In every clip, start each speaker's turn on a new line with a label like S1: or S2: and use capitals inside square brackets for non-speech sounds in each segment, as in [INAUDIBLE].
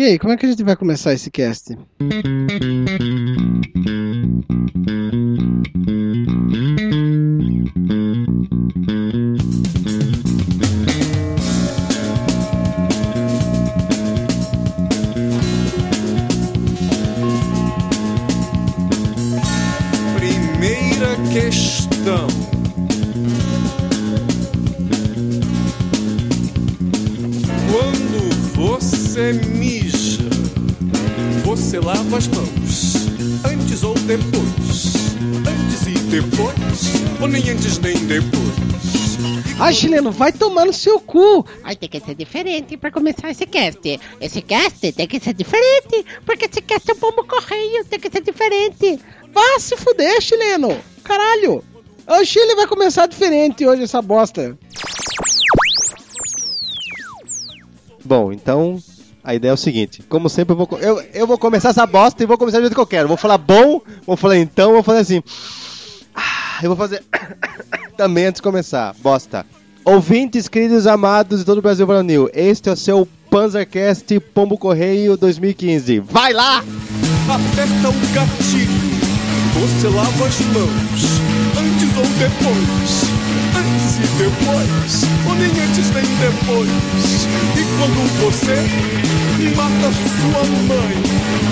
S1: E aí, como é que a gente vai começar esse cast?
S2: Mãos antes ou depois? Antes e depois? Ou nem antes nem depois?
S1: Ah, chileno, vai tomar no seu cu!
S3: Ai, tem que ser diferente pra começar esse cast. Esse cast tem que ser diferente, porque esse cast é um pombo correio, tem que ser diferente.
S1: Vá se fuder, chileno! Caralho! O Chile vai começar diferente hoje, essa bosta.
S4: Bom, então a ideia é o seguinte: como sempre, eu vou, eu, eu vou começar essa bosta e vou começar do jeito que eu quero. Vou falar bom, vou falar então, vou fazer assim. Ah, Eu vou fazer [COUGHS] também antes de começar. Bosta. Ouvintes, queridos amados de todo o Brasil Varonil, este é o seu Panzercast Pombo Correio 2015. Vai lá!
S2: Aperta o gatilho. Você lava as mãos antes ou depois? Antes e depois? Ou nem antes nem depois? E quando você mata sua mãe,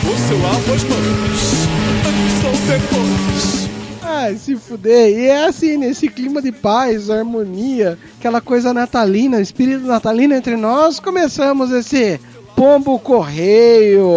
S2: você lava as mãos antes ou depois?
S1: Ai, se fuder. E é assim, nesse clima de paz, harmonia, aquela coisa natalina, espírito natalino entre nós, começamos esse Pombo Correio.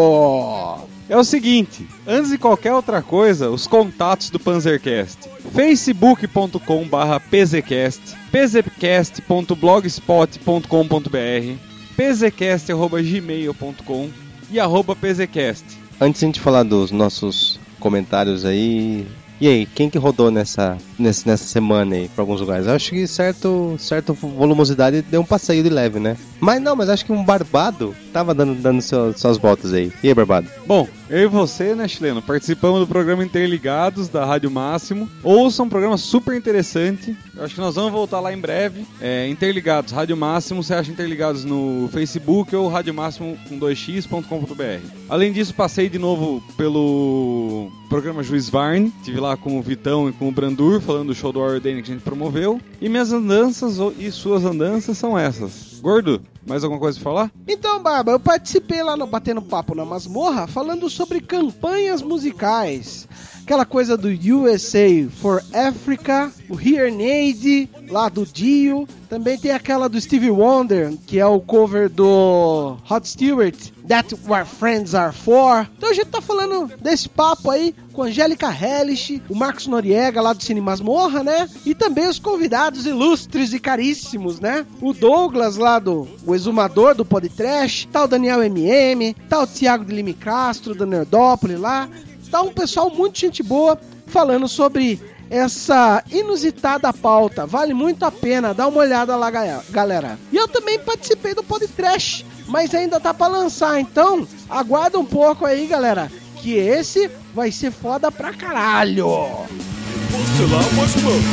S5: É o seguinte, antes de qualquer outra coisa, os contatos do Panzercast. facebook.com barra pzcast, pzcast.blogspot.com.br, pzcast.gmail.com e arroba pzcast.
S4: Antes de a gente falar dos nossos comentários aí. E aí, quem que rodou nessa, nessa, nessa semana aí pra alguns lugares? Eu acho que certo, certa volumosidade deu um passeio de leve, né? Mas não, mas acho que um barbado tava dando, dando seu- suas voltas aí. E aí, barbado?
S5: Bom, eu e você, né, chileno, participamos do programa Interligados da Rádio Máximo. Ouça um programa super interessante. Eu acho que nós vamos voltar lá em breve. É, Interligados, Rádio Máximo, você acha Interligados no Facebook ou Rádio Máximo com 2x.com.br. Além disso, passei de novo pelo programa Juiz Varne. Tive lá com o Vitão e com o Brandur, falando do show do Ordem que a gente promoveu. E minhas andanças e suas andanças são essas. Gordo, mais alguma coisa pra falar?
S1: Então, Barba, eu participei lá no Batendo Papo na Masmorra falando sobre campanhas musicais. Aquela coisa do USA for Africa, o Here Nade, lá do Dio. Também tem aquela do Stevie Wonder, que é o cover do Hot Stewart, That What Friends Are For. Então a gente tá falando desse papo aí com Angélica Hellish, o Marcos Noriega lá do Cine Masmorra, né? E também os convidados ilustres e caríssimos, né? O Douglas lá do o exumador do Podtrash, o Daniel MM, tá o Thiago de Lime Castro, da Nerdópolis lá. Tá um pessoal muito gente boa falando sobre essa inusitada pauta. Vale muito a pena, dá uma olhada lá, ga- galera. E eu também participei do Podtrash, mas ainda tá pra lançar, então aguarda um pouco aí, galera, que esse vai ser foda pra caralho.
S2: Mãos depois?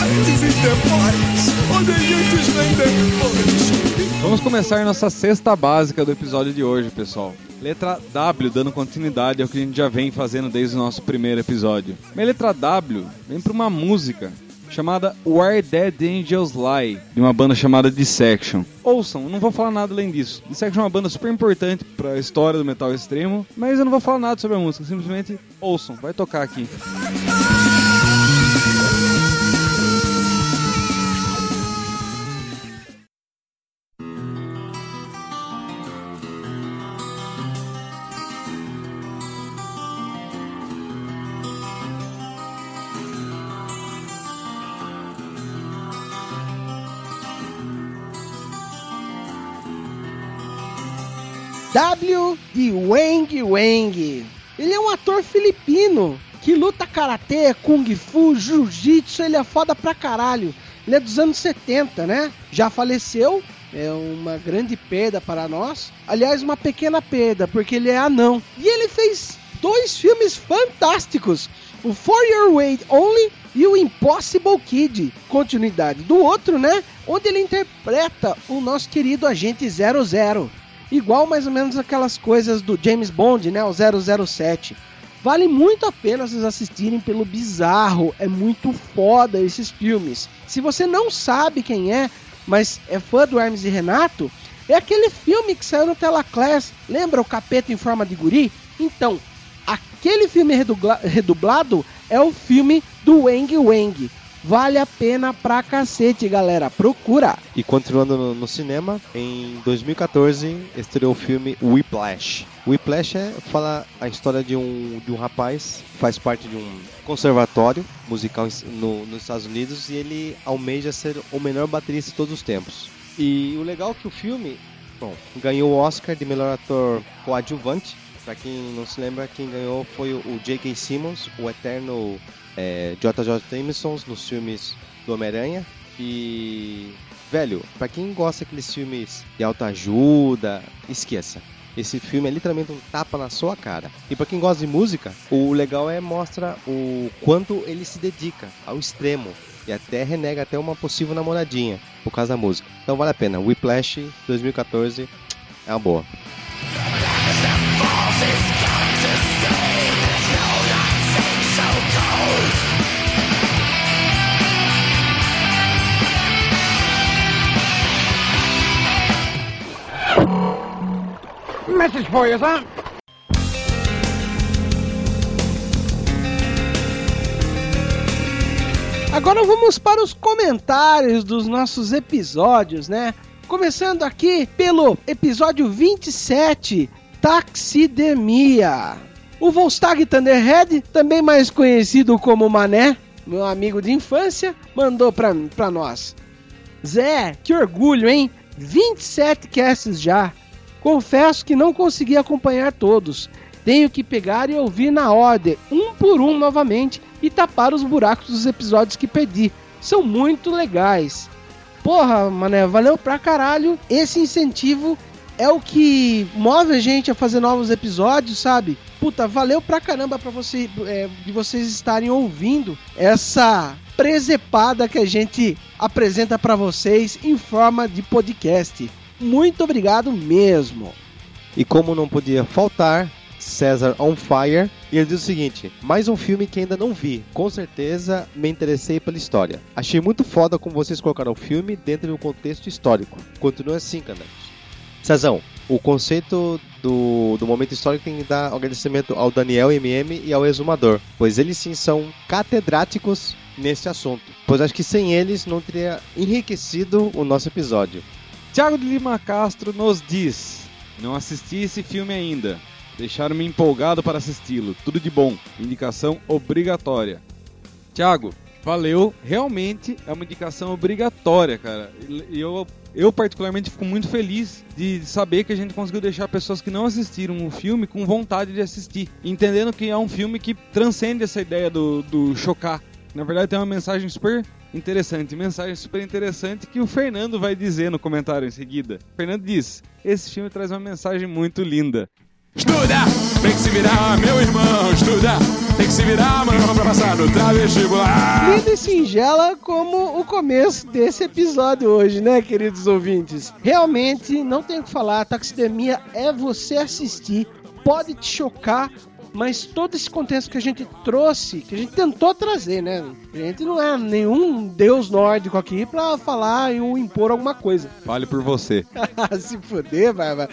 S2: Antes e depois? Antes depois?
S5: Vamos começar nossa cesta básica do episódio de hoje, pessoal. Letra W, dando continuidade ao que a gente já vem fazendo desde o nosso primeiro episódio. Minha letra W vem para uma música chamada Where Dead Angels Lie, de uma banda chamada Dissection. Ouçam, não vou falar nada além disso. Dissection é uma banda super importante para a história do metal extremo, mas eu não vou falar nada sobre a música, simplesmente ouçam, vai tocar aqui.
S1: W de Wang Wang. Ele é um ator filipino que luta karatê, kung fu, jiu-jitsu, ele é foda pra caralho. Ele é dos anos 70, né? Já faleceu, é uma grande perda para nós. Aliás, uma pequena perda, porque ele é anão. E ele fez dois filmes fantásticos: o For Your Way Only e o Impossible Kid, continuidade do outro, né? Onde ele interpreta o nosso querido agente 00. Igual mais ou menos aquelas coisas do James Bond, né? O 007. Vale muito a pena vocês assistirem pelo bizarro, é muito foda esses filmes. Se você não sabe quem é, mas é fã do Hermes e Renato, é aquele filme que saiu no Telaclass, lembra o Capeta em Forma de Guri? Então, aquele filme redubla- redublado é o filme do Wang Wang. Vale a pena pra cacete, galera. Procura.
S4: E continuando no, no cinema, em 2014 estreou o filme Whiplash. Whiplash é, fala a história de um, de um rapaz faz parte de um conservatório musical no- nos Estados Unidos e ele almeja ser o melhor baterista de todos os tempos. E o legal é que o filme, bom, ganhou o Oscar de melhor ator coadjuvante. Pra quem não se lembra, quem ganhou foi o J.K. Simmons, o eterno é, J.J. Jameson nos filmes do Homem-Aranha. E, velho, pra quem gosta daqueles filmes de autoajuda, esqueça. Esse filme é literalmente um tapa na sua cara. E pra quem gosta de música, o legal é mostra o quanto ele se dedica ao extremo e até renega até uma possível namoradinha por causa da música. Então vale a pena. Whiplash 2014 é uma boa.
S6: Message for you, son.
S1: Agora vamos para os comentários dos nossos episódios, né? Começando aqui pelo episódio 27, Taxidemia. O Volstag Thunderhead, também mais conhecido como Mané, meu amigo de infância, mandou pra, pra nós. Zé, que orgulho, hein? 27 casts já. Confesso que não consegui acompanhar todos. Tenho que pegar e ouvir na ordem, um por um novamente, e tapar os buracos dos episódios que perdi. São muito legais. Porra, mané, valeu pra caralho. Esse incentivo é o que move a gente a fazer novos episódios, sabe? Puta, valeu pra caramba pra você, é, de vocês estarem ouvindo essa presepada que a gente apresenta pra vocês em forma de podcast. Muito obrigado mesmo.
S4: E como não podia faltar, César on Fire. E ele diz o seguinte: mais um filme que ainda não vi. Com certeza me interessei pela história. Achei muito foda como vocês colocaram o filme dentro de um contexto histórico. Continua assim, Canete. Cezão, o conceito do, do momento histórico tem que dar agradecimento ao Daniel MM e ao Exumador, pois eles sim são catedráticos nesse assunto. Pois acho que sem eles não teria enriquecido o nosso episódio.
S5: Tiago de Lima Castro nos diz: Não assisti esse filme ainda. Deixaram-me empolgado para assisti-lo. Tudo de bom. Indicação obrigatória. Tiago, valeu. Realmente é uma indicação obrigatória, cara. E eu, eu particularmente fico muito feliz de saber que a gente conseguiu deixar pessoas que não assistiram o filme com vontade de assistir. Entendendo que é um filme que transcende essa ideia do, do chocar. Na verdade tem uma mensagem super interessante. Mensagem super interessante que o Fernando vai dizer no comentário em seguida. O Fernando diz: Esse filme traz uma mensagem muito linda.
S2: Estuda, tem que se virar, meu irmão. Estuda, tem que se virar, mano, pra passar no travestibular.
S1: Linda e singela como o começo desse episódio hoje, né, queridos ouvintes? Realmente, não tenho o que falar, taxidemia é você assistir, pode te chocar, mas todo esse contexto que a gente trouxe, que a gente tentou trazer, né? A gente não é nenhum deus nórdico aqui pra falar e impor alguma coisa. [LAUGHS]
S5: Fale por você.
S1: Se fuder, vai, vai.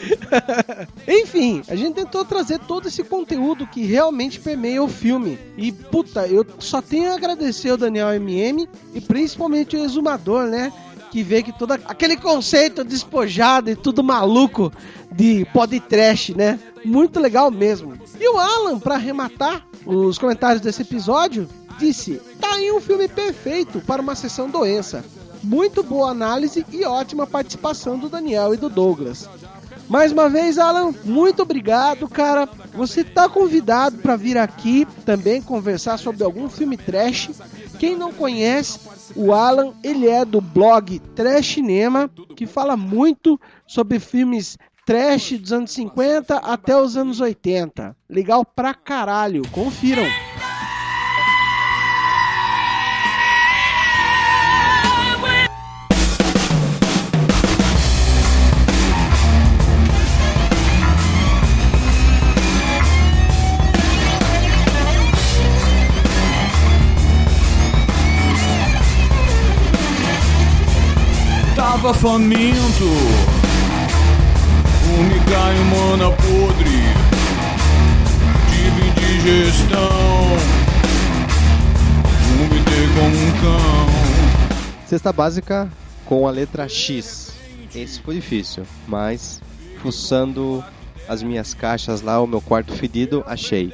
S1: [LAUGHS] Enfim, a gente tentou trazer todo esse conteúdo que realmente permeia o filme. E, puta, eu só tenho a agradecer ao Daniel MM e principalmente o Exumador, né? Que vê que todo aquele conceito despojado e tudo maluco de podcast, né? Muito legal mesmo. E o Alan, pra arrematar os comentários desse episódio, disse: tá aí um filme perfeito para uma sessão doença. Muito boa análise e ótima participação do Daniel e do Douglas. Mais uma vez, Alan, muito obrigado, cara. Você tá convidado para vir aqui também conversar sobre algum filme trash. Quem não conhece, o Alan, ele é do blog Trash Cinema, que fala muito sobre filmes trash dos anos 50 até os anos 80. Legal pra caralho, confiram.
S2: Tava faminto Um migalho mana podre Tive Vomitei como um cão
S4: Cesta básica com a letra X. Esse foi difícil, mas fuçando as minhas caixas lá, o meu quarto fedido, achei.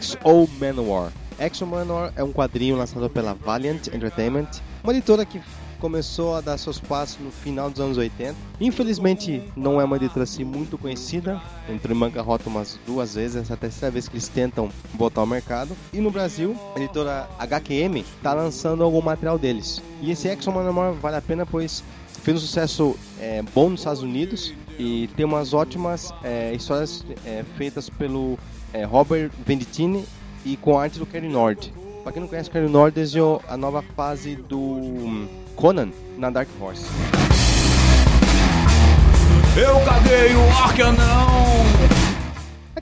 S4: XO Manowar. XO Manowar é um quadrinho lançado pela Valiant Entertainment, uma editora que começou a dar seus passos no final dos anos 80. Infelizmente, não é uma editora assim muito conhecida, entrou em bancarrota umas duas vezes, essa é a terceira vez que eles tentam botar ao mercado. E no Brasil, a editora HQM está lançando algum material deles. E esse Exxon Manowar vale a pena, pois fez um sucesso é, bom nos Estados Unidos e tem umas ótimas é, histórias é, feitas pelo é, Robert Vendittini e com a arte do Kerry Nord. Pra quem não conhece, Kerry Nord desenhou a nova fase do hum, Conan na Dark Horse.
S2: Eu caguei o arcanão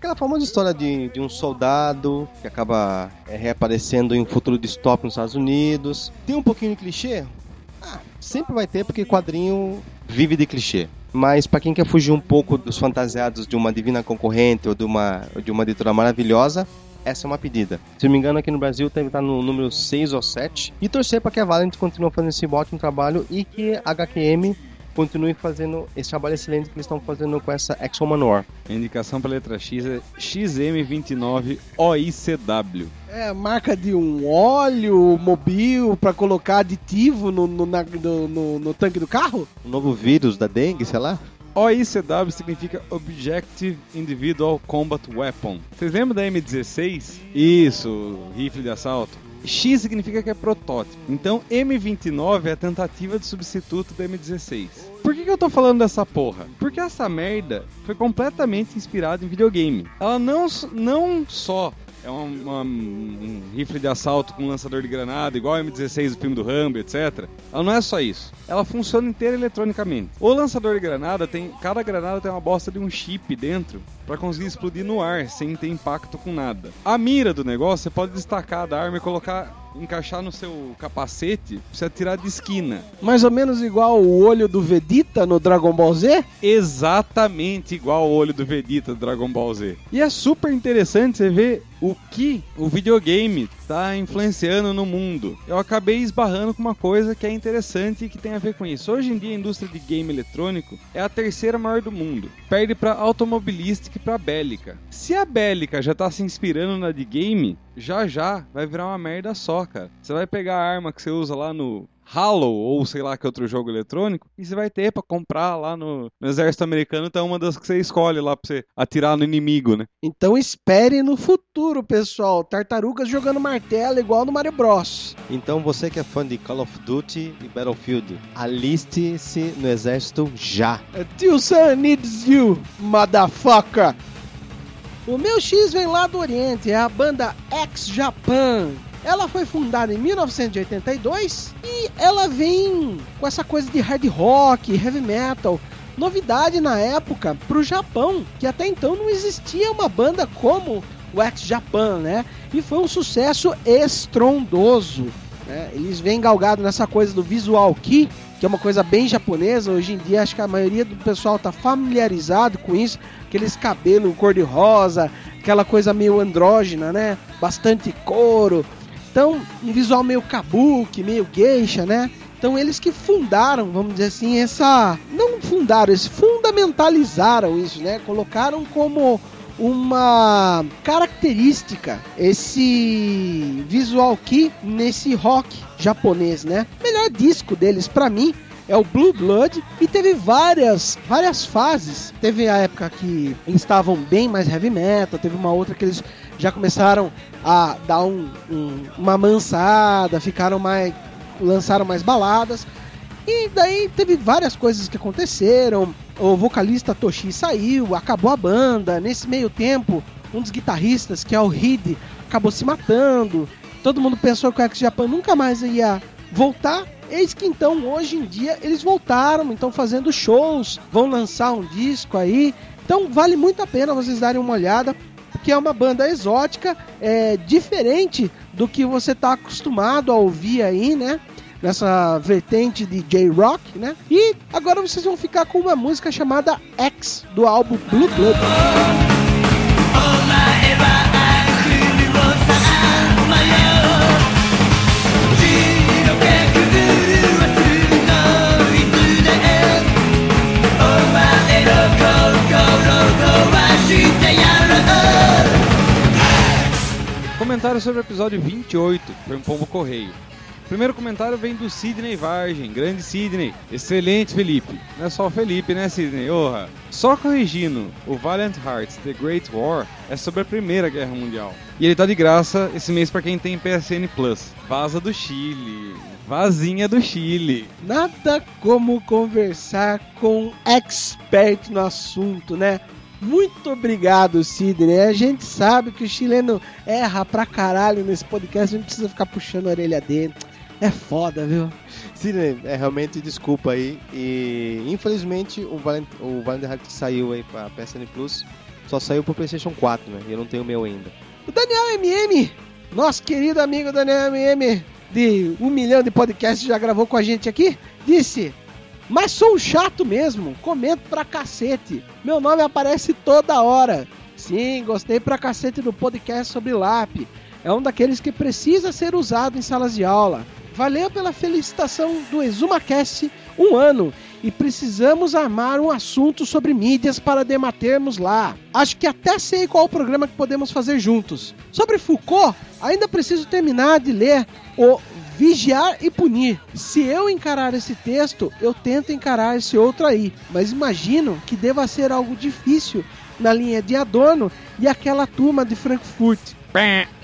S4: Aquela famosa história de, de um soldado que acaba é, reaparecendo em um futuro distópico nos Estados Unidos. Tem um pouquinho de clichê? Ah, sempre vai ter, porque quadrinho vive de clichê. Mas para quem quer fugir um pouco dos fantasiados de uma divina concorrente ou de uma, de uma editora maravilhosa, essa é uma pedida. Se não me engano, aqui no Brasil deve estar no número 6 ou 7. E torcer para que a Valiant continue fazendo esse ótimo trabalho e que a HQM continue fazendo esse trabalho excelente que eles estão fazendo com essa Exo Manowar.
S5: A indicação para letra X é XM29OICW.
S1: É marca de um óleo mobil pra colocar aditivo no, no, na- no- no- no tanque do carro?
S4: O novo vírus da dengue, sei lá.
S5: OICW significa Objective Individual Combat Weapon. Vocês lembram da M16? Isso, rifle de assalto. X significa que é protótipo. Então M29 é a tentativa de substituto da M16. Por que, que eu tô falando dessa porra? Porque essa merda foi completamente inspirada em videogame. Ela não, não só é uma- uma- um rifle de assalto com lançador de granada, igual a M16 do filme do Rambo, etc. Ela não é só isso. Ela funciona inteira eletronicamente. O lançador de granada tem. Cada granada tem uma bosta de um chip dentro para conseguir explodir no ar sem ter impacto com nada. A mira do negócio você pode destacar da arma e colocar. Encaixar no seu capacete pra você atirar de esquina.
S1: Mais ou menos igual o olho do Vegeta no Dragon Ball Z?
S5: exatamente igual ao olho do Vegeta do Dragon Ball Z. E é super interessante você ver o que o videogame está influenciando no mundo. Eu acabei esbarrando com uma coisa que é interessante e que tem a ver com isso. Hoje em dia a indústria de game eletrônico é a terceira maior do mundo. Perde para automobilística e para bélica. Se a bélica já tá se inspirando na de game, já já vai virar uma merda só, cara. Você vai pegar a arma que você usa lá no Halo ou sei lá que outro jogo eletrônico e você vai ter pra comprar lá no, no exército americano, então é uma das que você escolhe lá pra você atirar no inimigo, né?
S1: Então espere no futuro, pessoal. Tartarugas jogando martelo igual no Mario Bros.
S4: Então você que é fã de Call of Duty e Battlefield, aliste-se no exército já.
S1: Tio Sam needs you, motherfucker. O meu X vem lá do Oriente, é a banda X Japan. Ela foi fundada em 1982 e ela vem com essa coisa de hard rock, heavy metal. Novidade na época pro Japão, que até então não existia uma banda como o X Japan, né? E foi um sucesso estrondoso. né? Eles vêm galgados nessa coisa do visual kei, que é uma coisa bem japonesa. Hoje em dia acho que a maioria do pessoal tá familiarizado com isso, aqueles cabelos cor-de-rosa, aquela coisa meio andrógena, né? Bastante couro. Então, um visual meio kabuki, meio geisha, né? Então eles que fundaram, vamos dizer assim, essa. Não fundaram, eles fundamentalizaram isso, né? Colocaram como uma característica esse visual kei nesse rock japonês, né? Melhor disco deles para mim é o Blue Blood e teve várias várias fases. Teve a época que estavam bem mais heavy metal, teve uma outra que eles já começaram a dar um, um- uma mansada, ficaram mais lançaram mais baladas. E daí teve várias coisas que aconteceram. O vocalista Toshi saiu, acabou a banda. Nesse meio tempo, um dos guitarristas, que é o Hid, acabou se matando. Todo mundo pensou que o X Japan nunca mais ia voltar. Eis que então, hoje em dia, eles voltaram, estão fazendo shows, vão lançar um disco aí. Então vale muito a pena vocês darem uma olhada, porque é uma banda exótica, é diferente do que você está acostumado a ouvir aí, né? Nessa vertente de J-Rock, né? E agora vocês vão ficar com uma música chamada X, do álbum Blue Blood.
S5: Comentário sobre o episódio 28, foi um pombo correio. Primeiro comentário vem do Sidney Vargem, grande Sidney. Excelente, Felipe. Não é só o Felipe, né, Sidney? Orra. Só corrigindo, o Valiant Hearts The Great War é sobre a Primeira Guerra Mundial. E ele tá de graça esse mês para quem tem PSN Plus. Vaza do Chile. Vazinha do Chile.
S1: Nada como conversar com um expert no assunto, né? Muito obrigado, Sidney. A gente sabe que o chileno erra pra caralho nesse podcast, a gente precisa ficar puxando a orelha dele. É foda, viu?
S4: Sidney, é realmente desculpa aí. E infelizmente o Valent, o Valent Heart que saiu aí pra PSN Plus só saiu pro PlayStation 4, né? E eu não tenho o meu ainda.
S1: O Daniel MM, nosso querido amigo Daniel MM, de um milhão de podcasts, já gravou com a gente aqui, disse: Mas sou chato mesmo, comento pra cacete. Meu nome aparece toda hora. Sim, gostei pra cacete do podcast sobre LAP. É um daqueles que precisa ser usado em salas de aula. Valeu pela felicitação do ExumaCast, um ano, e precisamos armar um assunto sobre mídias para debatermos lá. Acho que até sei qual o programa que podemos fazer juntos. Sobre Foucault, ainda preciso terminar de ler o Vigiar e Punir. Se eu encarar esse texto, eu tento encarar esse outro aí, mas imagino que deva ser algo difícil na linha de Adorno e aquela turma de Frankfurt.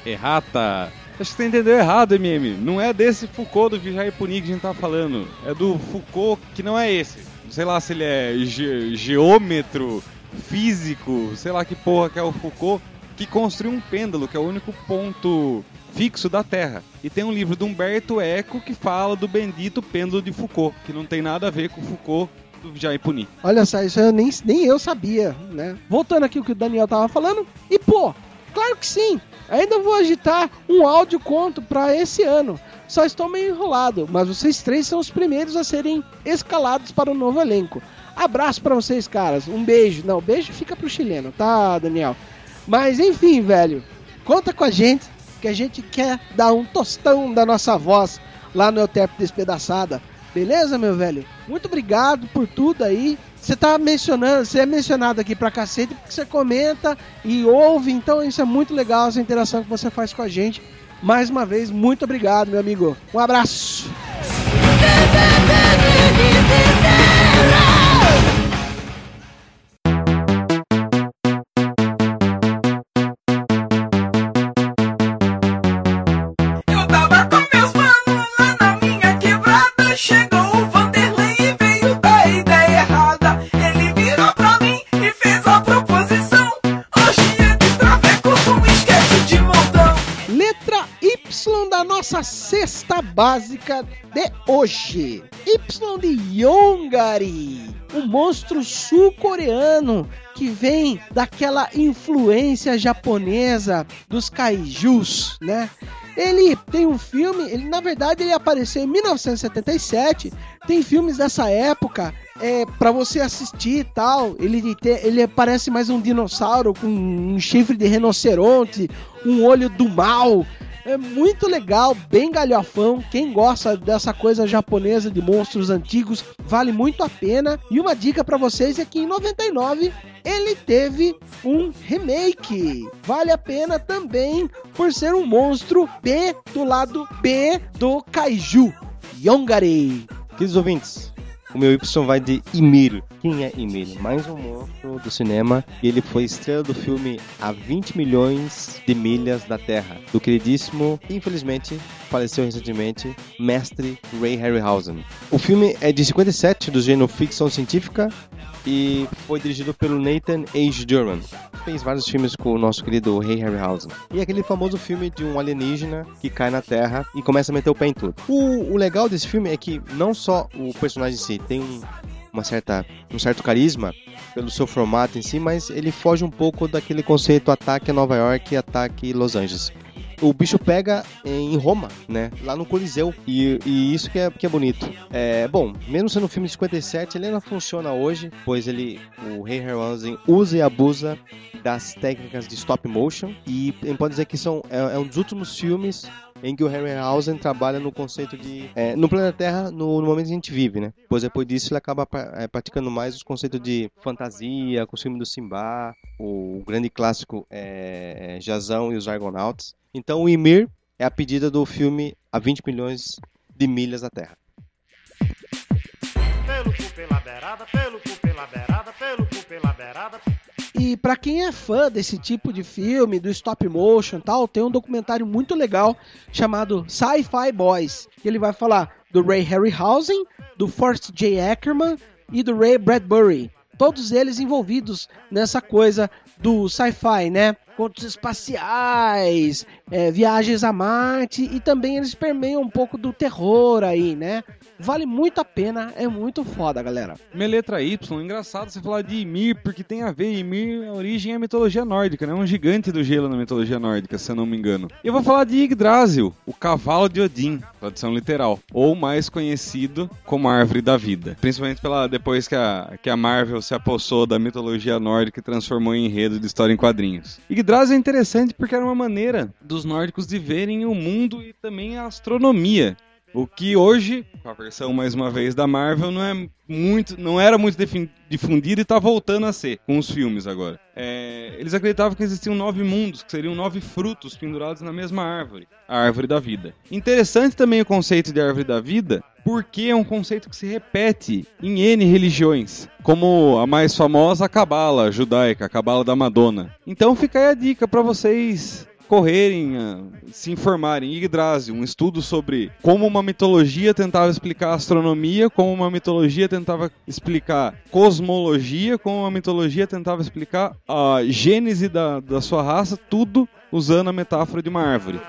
S5: Errata. Acho que você entendeu errado, MM. Não é desse Foucault do Vigiar e Punir que a gente tá falando. É do Foucault que não é esse. Sei lá se ele é ge geômetro, físico, sei lá que porra que é o Foucault, que construiu um pêndulo, que é o único ponto fixo da Terra. E tem um livro do Humberto Eco que fala do bendito pêndulo de Foucault, que não tem nada a ver com Foucault do Vigiar e Punir.
S1: Olha só, isso eu nem, nem eu sabia, né? Voltando aqui o que o Daniel tava falando, e pô, claro que sim, ainda vou agitar um áudio conto para esse ano. Só estou meio enrolado, mas vocês três são os primeiros a serem escalados para o novo elenco. Abraço para vocês, caras. Um beijo. Não, beijo fica pro chileno, tá, Daniel? Mas enfim, velho, conta com a gente que a gente quer dar um tostão da nossa voz lá no Eutep Despedaçada. Beleza, meu velho? Muito obrigado por tudo aí. Você tá mencionando, você é mencionado aqui pra cacete porque você comenta e ouve, então isso é muito legal, essa interação que você faz com a gente. Mais uma vez, muito obrigado, meu amigo. Um abraço. Básica de hoje. Y de Yongari, um monstro sul-coreano que vem daquela influência japonesa dos kaijus, né? Ele tem um filme, ele na verdade ele apareceu em 1977. Tem filmes dessa época é, para você assistir e tal. Ele, ele parece mais um dinossauro com um chifre de rinoceronte, um olho do mal. É muito legal, bem galhofão. Quem gosta dessa coisa japonesa de monstros antigos, vale muito a pena. E uma dica pra vocês é que em 99 ele teve um remake. Vale a pena também por ser um monstro B do lado B do Kaiju. Yongari.
S4: Queridos ouvintes, O meu Y vai de Ymir. Quem é Ymir? Mais um monstro do cinema. E ele foi estrela do filme A 20 milhões de milhas da Terra. Do queridíssimo, infelizmente, faleceu recentemente, mestre Ray Harryhausen. O filme é de 57, do gênero ficção científica. E foi dirigido pelo Nathan H. Durham. Fez vários filmes com o nosso querido Ray Harryhausen. E aquele famoso filme de um alienígena que cai na Terra e começa a meter o pé em tudo. O, o legal desse filme é que não só o personagem em si tem um, uma certa, um certo carisma pelo seu formato em si, mas ele foge um pouco daquele conceito ataque a Nova York e ataque Los Angeles. O bicho pega em Roma, né? Lá no Coliseu. E, e isso que é, que é bonito. É, bom, mesmo sendo um filme de 57, ele ainda funciona hoje, pois ele, o Ray Harryhausen usa e abusa das técnicas de stop motion. E pode dizer que são, é, é um dos últimos filmes em que o Harryhausen trabalha no conceito de é, no planeta Terra no, no, momento que a gente vive, né? Pois depois disso ele acaba é, praticando mais os conceitos de fantasia, com o filme do Simba, o, grande clássico é, Jazão e os Argonautas. Então o Ymir é a pedida do filme A 20 milhões de milhas da Terra.
S7: Pelo cu pela beirada, pelo cu pela beirada, pelo cu pela beirada.
S1: E para quem é fã desse tipo de filme, do stop motion e tal, tem um documentário muito legal chamado Sci-Fi Boys. Ele vai falar do Ray Harryhausen, do Forrest J. Ackerman e do Ray Bradbury. Todos eles envolvidos nessa coisa do sci-fi, né? Contos espaciais, é, viagens a Marte e também eles permeiam um pouco do terror aí, né? Vale muito a pena, é muito foda, galera.
S5: Minha letra Y, engraçado você falar de Ymir, porque tem a ver, Ymir, a origem é a mitologia nórdica, né? Um gigante do gelo na mitologia nórdica, se eu não me engano. Eu vou falar de Yggdrasil, o cavalo de Odin, tradução literal, ou mais conhecido como Árvore da Vida. Principalmente pela, depois que a, que a Marvel se apossou da mitologia nórdica e transformou em enredo de história em quadrinhos. Yggdrasil é interessante porque era uma maneira dos nórdicos de verem o mundo e também a astronomia. O que hoje, a versão mais uma vez da Marvel, não é muito, não era muito difundido e está voltando a ser com os filmes agora. É, eles acreditavam que existiam nove mundos, que seriam nove frutos pendurados na mesma árvore, a árvore da vida. Interessante também o conceito de árvore da vida, porque é um conceito que se repete em N religiões, como a mais famosa, Cabala judaica, a Cabala da Madonna. Então fica aí a dica para vocês correrem, se informarem. Yggdrasil, um estudo sobre como uma mitologia tentava explicar astronomia, como uma mitologia tentava explicar cosmologia, como uma mitologia tentava explicar a gênese da, da sua raça, tudo usando a metáfora de uma árvore.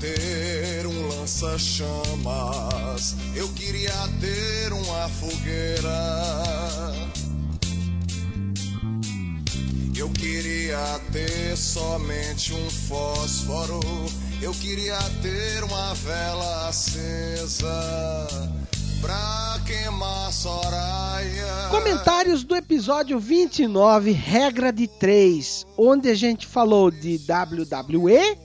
S2: Ter um lança-chamas, eu queria ter uma fogueira. Eu queria ter somente um fósforo, eu queria ter uma vela acesa pra queimar Soraya.
S1: Comentários do episódio 29, regra de 3, onde a gente falou de WWE,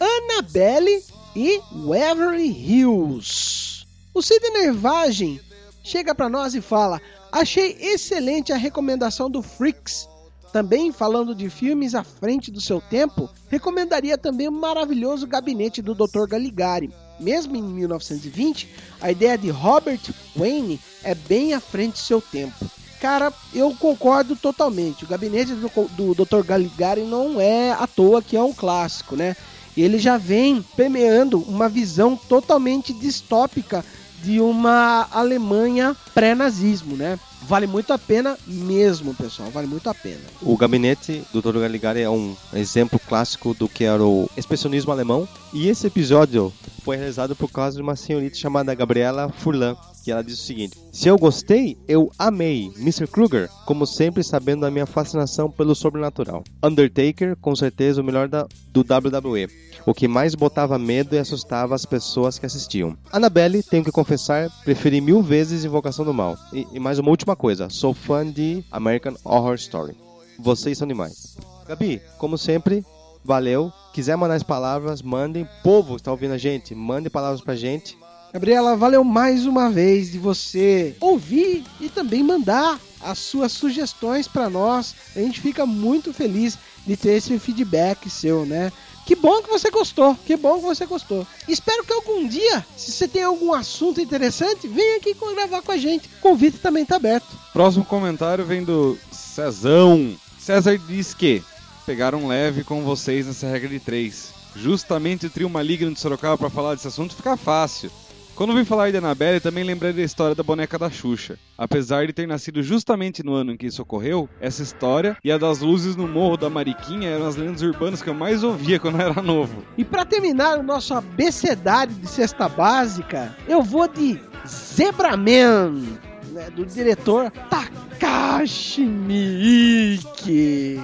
S1: Annabelle e Waverly Hills. O Sidney Vagem chega para nós e fala: Achei excelente a recomendação do Freaks. Também falando de filmes à frente do seu tempo, recomendaria também o maravilhoso gabinete do Dr. Galigari. Mesmo em 1920, a ideia de Robert Wayne é bem à frente do seu tempo. Cara, eu concordo totalmente. O gabinete do, do Dr. Galigari não é à toa que é um clássico, né? Ele já vem permeando uma visão totalmente distópica de uma Alemanha pré-nazismo, né? Vale muito a pena mesmo, pessoal. Vale muito a pena.
S4: O gabinete do Dr. Galigari é um exemplo clássico do que era o expressionismo alemão. E esse episódio foi realizado por causa de uma senhorita chamada Gabriela Furlan, que ela diz o seguinte: Se eu gostei, eu amei Mr. Kruger, como sempre sabendo da minha fascinação pelo sobrenatural. Undertaker, com certeza o melhor da, do WWE, o que mais botava medo e assustava as pessoas que assistiam. Annabelle, tenho que confessar, preferi mil vezes Invocação do Mal. E, e mais uma última coisa, sou fã de American Horror Story. Vocês são demais. Gabi, como sempre, valeu. Quiser mandar as palavras, mandem. Povo, está ouvindo a gente? Mande palavras pra gente.
S1: Gabriela, valeu mais uma vez de você ouvir e também mandar as suas sugestões para nós. A gente fica muito feliz de ter esse feedback seu, né? Que bom que você gostou, que bom que você gostou. Espero que algum dia, se você tem algum assunto interessante, venha aqui gravar com a gente. O convite também tá aberto.
S5: Próximo comentário vem do Cezão. César diz que pegaram leve com vocês nessa regra de três. Justamente o trio maligno de Sorocaba para falar desse assunto fica fácil. Quando vim falar de Annabelle, também lembrei da história da boneca da Xuxa. Apesar de ter nascido justamente no ano em que isso ocorreu, essa história e a das luzes no Morro da Mariquinha eram as lendas urbanas que eu mais ouvia quando eu era novo.
S1: E para terminar o nosso abecedário de cesta básica, eu vou de Zebraman, né, do diretor Takashi Miike.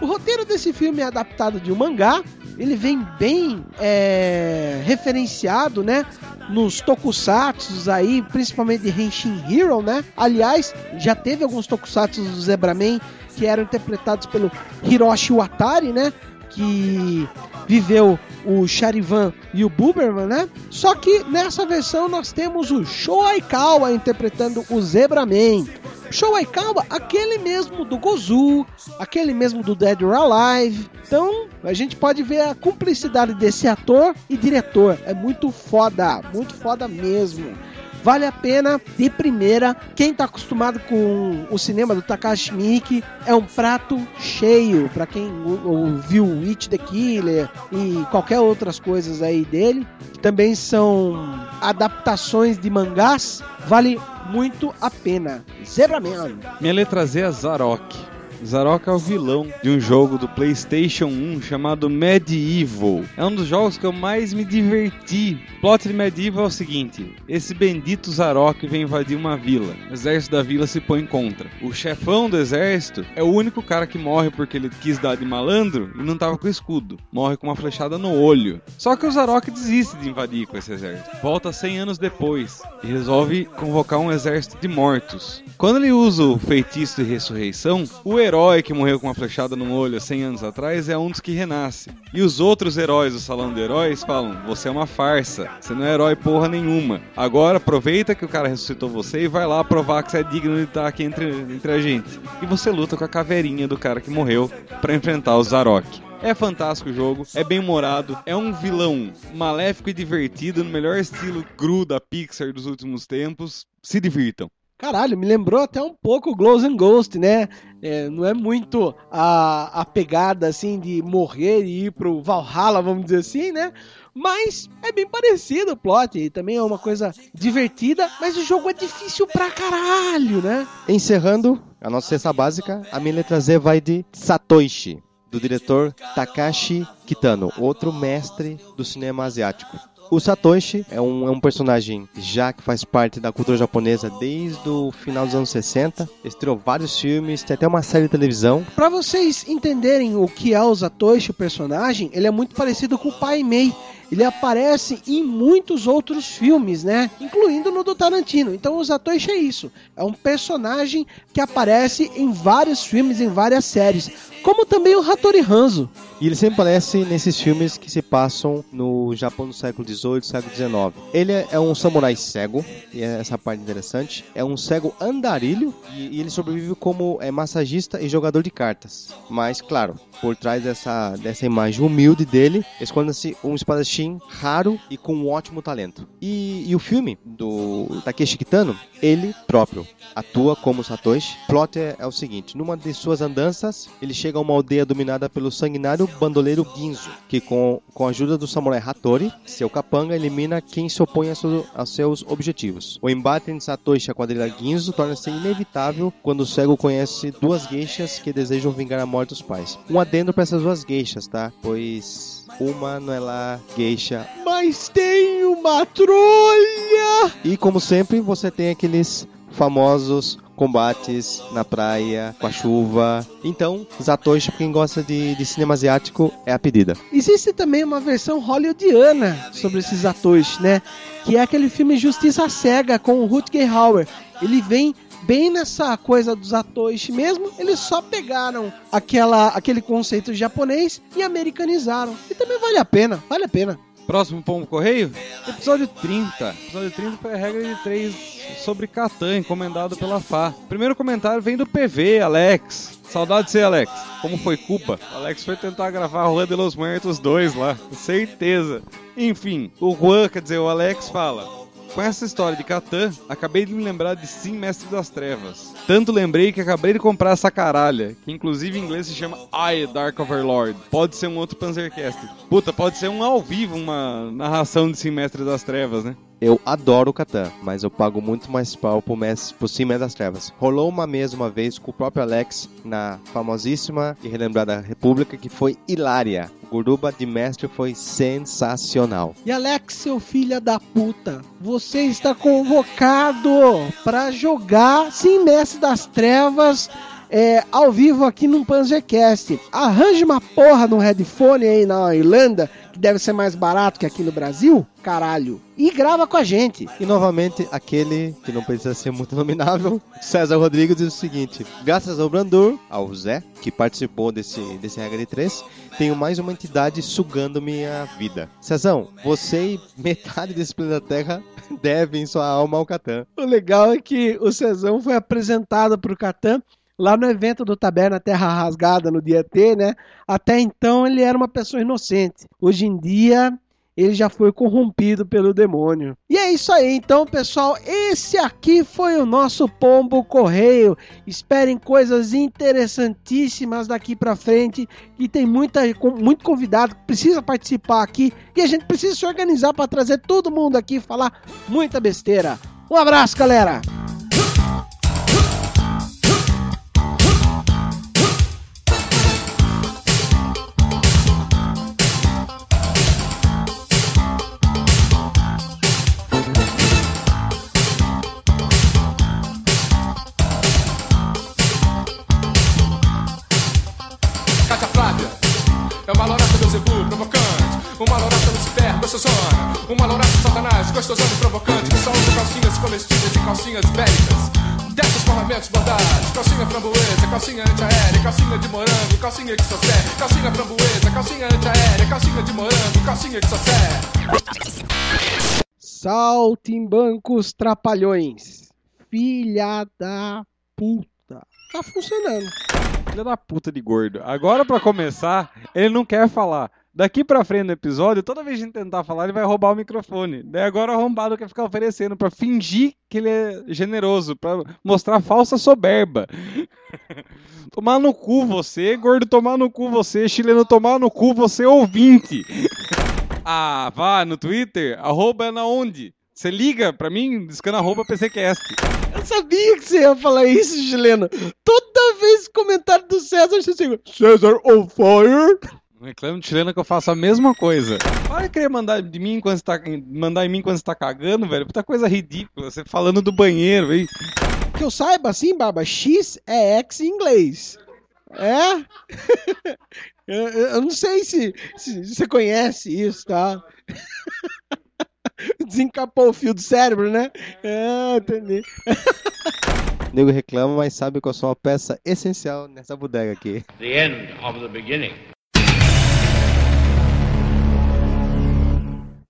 S1: O roteiro desse filme é adaptado de um mangá. Ele vem bem é, referenciado, né? Nos tokusatsu aí, principalmente de Henshin Hero, né? Aliás, já teve alguns tokusatsu do Zebraman que eram interpretados pelo Hiroshi Watari, né? Que viveu o Charivan e o Buberman, né? Só que nessa versão nós temos o Shoaikawa interpretando o Zebraman. Show Aikawa, aquele mesmo do Gozu, aquele mesmo do Dead or Alive. Então, a gente pode ver a cumplicidade desse ator e diretor. É muito foda, muito foda mesmo. Vale a pena de primeira. Quem tá acostumado com o cinema do Takashi Miike é um prato cheio para quem ouviu It the Killer e qualquer outras coisas aí dele, também são adaptações de mangás. Vale muito a pena. Zebraman.
S5: Minha letra Z é Zarok. Zarok é o vilão de um jogo do PlayStation 1 chamado Medieval. É um dos jogos que eu mais me diverti. O plot de Medieval é o seguinte: esse bendito Zarok vem invadir uma vila. O exército da vila se põe contra. O chefão do exército é o único cara que morre porque ele quis dar de malandro e não tava com escudo. Morre com uma flechada no olho. Só que o Zarok desiste de invadir com esse exército. Volta 100 anos depois e resolve convocar um exército de mortos. Quando ele usa o feitiço de ressurreição, o herói que morreu com uma flechada no olho há 100 anos atrás é um dos que renasce. E os outros heróis do Salão de Heróis falam: Você é uma farsa, você não é herói porra nenhuma. Agora aproveita que o cara ressuscitou você e vai lá provar que você é digno de estar aqui entre, entre a gente. E você luta com a caveirinha do cara que morreu para enfrentar o Zarok. É fantástico o jogo, é bem humorado, é um vilão maléfico e divertido no melhor estilo Gru da Pixar dos últimos tempos. Se divirtam.
S1: Caralho, me lembrou até um pouco o Glows and Ghost, né? É, não é muito a, a pegada assim de morrer e ir pro Valhalla, vamos dizer assim, né? Mas é bem parecido o plot, e também é uma coisa divertida, mas o jogo é difícil pra caralho, né?
S4: Encerrando a nossa cesta básica, a minha letra Z vai de Satoshi, do diretor Takashi Kitano, outro mestre do cinema asiático. O Satoshi é um, é um, personagem já que faz parte da cultura japonesa desde o final dos anos 60. Estreou vários filmes, tem até uma série de televisão.
S1: Para vocês entenderem o que é o Satoshi, o personagem, ele é muito parecido com o Pai Mei. Ele aparece em muitos outros filmes, né? Incluindo no do Tarantino. Então o Satoshi é isso. É um personagem que aparece em vários filmes, em várias séries. Como também o Hattori Hanzo.
S4: E ele sempre aparece nesses filmes que se passam no Japão do século XVIII, século XIX. Ele é um samurai cego, e é essa parte interessante. É um cego andarilho e ele sobrevive como é, massagista e jogador de cartas. Mas, claro, por trás dessa, dessa imagem humilde dele, esconde-se um espadachim raro e com um ótimo talento. E, e o filme do Takeshi Kitano, ele próprio atua como Satoshi. O plot é, é o seguinte: numa de suas andanças, ele chega a uma aldeia dominada pelo sanguinário bandoleiro Ginzo, que com, com a ajuda do samurai Hattori, seu capanga, elimina quem se opõe a, a seus objetivos. O embate entre Satoshi e a quadrilha Ginzo torna-se inevitável quando o cego conhece duas gueixas que desejam vingar a morte dos pais. Um adendo para essas duas gueixas, tá? Pois uma não é geisha,
S1: mas tem uma trolha!
S4: E como sempre, você tem aqueles famosos combates na praia, com a chuva. Então, Zatoshi, quem gosta de, de cinema asiático, é a pedida.
S1: Existe também uma versão hollywoodiana sobre esse Zatoshi, né? Que é aquele filme Justiça Cega com o Rutger Hauer. Ele vem bem nessa coisa dos atoishi mesmo, eles só pegaram aquela, aquele conceito japonês e americanizaram. E também vale a pena, vale a pena.
S5: Próximo pombo correio? Episódio 30. Episódio 30 foi a regra de 3 sobre Catan, encomendado pela FA. Primeiro comentário vem do PV, Alex. Saudade de você, Alex. Como foi Cuba? O Alex foi tentar gravar Juan de los Muertos 2 lá. Certeza. Enfim, o Juan, quer dizer, o Alex fala. Com essa história de Catan, acabei de me lembrar de Sim Mestre das Trevas. Tanto lembrei que acabei de comprar essa caralha, que inclusive em inglês se chama I, Dark Overlord. Pode ser um outro Panzercast. Puta, pode ser um ao vivo, uma narração de Sim Mestre das Trevas, né?
S4: Eu adoro o Catan, mas eu pago muito mais pau pro, mes, pro Cima das Trevas. Rolou uma mesa uma vez com o próprio Alex na famosíssima e relembrada República, que foi hilária. Guruba de mestre foi sensacional.
S1: E Alex, seu filho da puta, você está convocado para jogar Sim Mestre das Trevas é, ao vivo aqui no Panzercast. Arranje uma porra no headphone aí na Irlanda, que deve ser mais barato que aqui no Brasil, caralho. E grava com a gente.
S4: E novamente, aquele que não precisa ser muito [LAUGHS] nominável, César Rodrigues, diz o seguinte: graças ao Brandur, ao Zé, que participou desse, desse Regra de 3, tenho mais uma entidade sugando minha vida. Cezão, você e metade desse planeta Terra [LAUGHS] devem sua alma ao Catan.
S1: O legal é que o Cezão foi apresentado pro Catan lá no evento do Taberna Terra Rasgada no dia T, né? Até então ele era uma pessoa inocente. Hoje em dia ele já foi corrompido pelo demônio. E é isso aí, então, pessoal. Esse aqui foi o nosso Pombo Correio. Esperem coisas interessantíssimas daqui pra frente. E tem muita, muito convidado que precisa participar aqui. E a gente precisa se organizar para trazer todo mundo aqui e falar muita besteira. Um abraço, galera!
S2: Gostosona e provocante Que só usa calcinhas comestíveis e calcinhas bélicas Dessas formamentos bordados Calcinha framboesa, calcinha antiaérea Calcinha de morango, calcinha que só serve Calcinha framboesa, calcinha antiaérea Calcinha de morango, calcinha que só serve
S1: Saltimbancos Trapalhões. Filha da puta. Tá funcionando.
S5: Filha da puta de gordo. Agora, pra começar, ele não quer falar. Daqui pra frente no episódio, toda vez que a gente tentar falar, ele vai roubar o microfone. Daí agora o arrombado quer ficar oferecendo pra fingir que ele é generoso, pra mostrar falsa soberba. [LAUGHS] tomar no cu você, gordo tomar no cu você, chileno tomar no cu você, ouvinte. [LAUGHS] ah, vá no Twitter, arroba é na onde? Você liga pra mim, discando arroba PCCast.
S1: Eu sabia que você ia falar isso, chileno. Toda vez comentário do César, você chega, César on fire.
S5: Não reclame de chileno que eu faço a mesma coisa. Para de querer mandar de mim quando você tá, mandar em mim quando você tá cagando, velho. Puta coisa ridícula. Você falando do banheiro, hein?
S1: Que eu saiba assim, Baba, X é X em inglês. É? [LAUGHS] eu, não sei se, se você conhece isso, tá? [LAUGHS] Desencapou o fio do cérebro, né? Ah, entendi. [LAUGHS]
S4: Nego reclama, mas sabe que eu sou uma peça essencial nessa bodega aqui.
S7: The end of the beginning.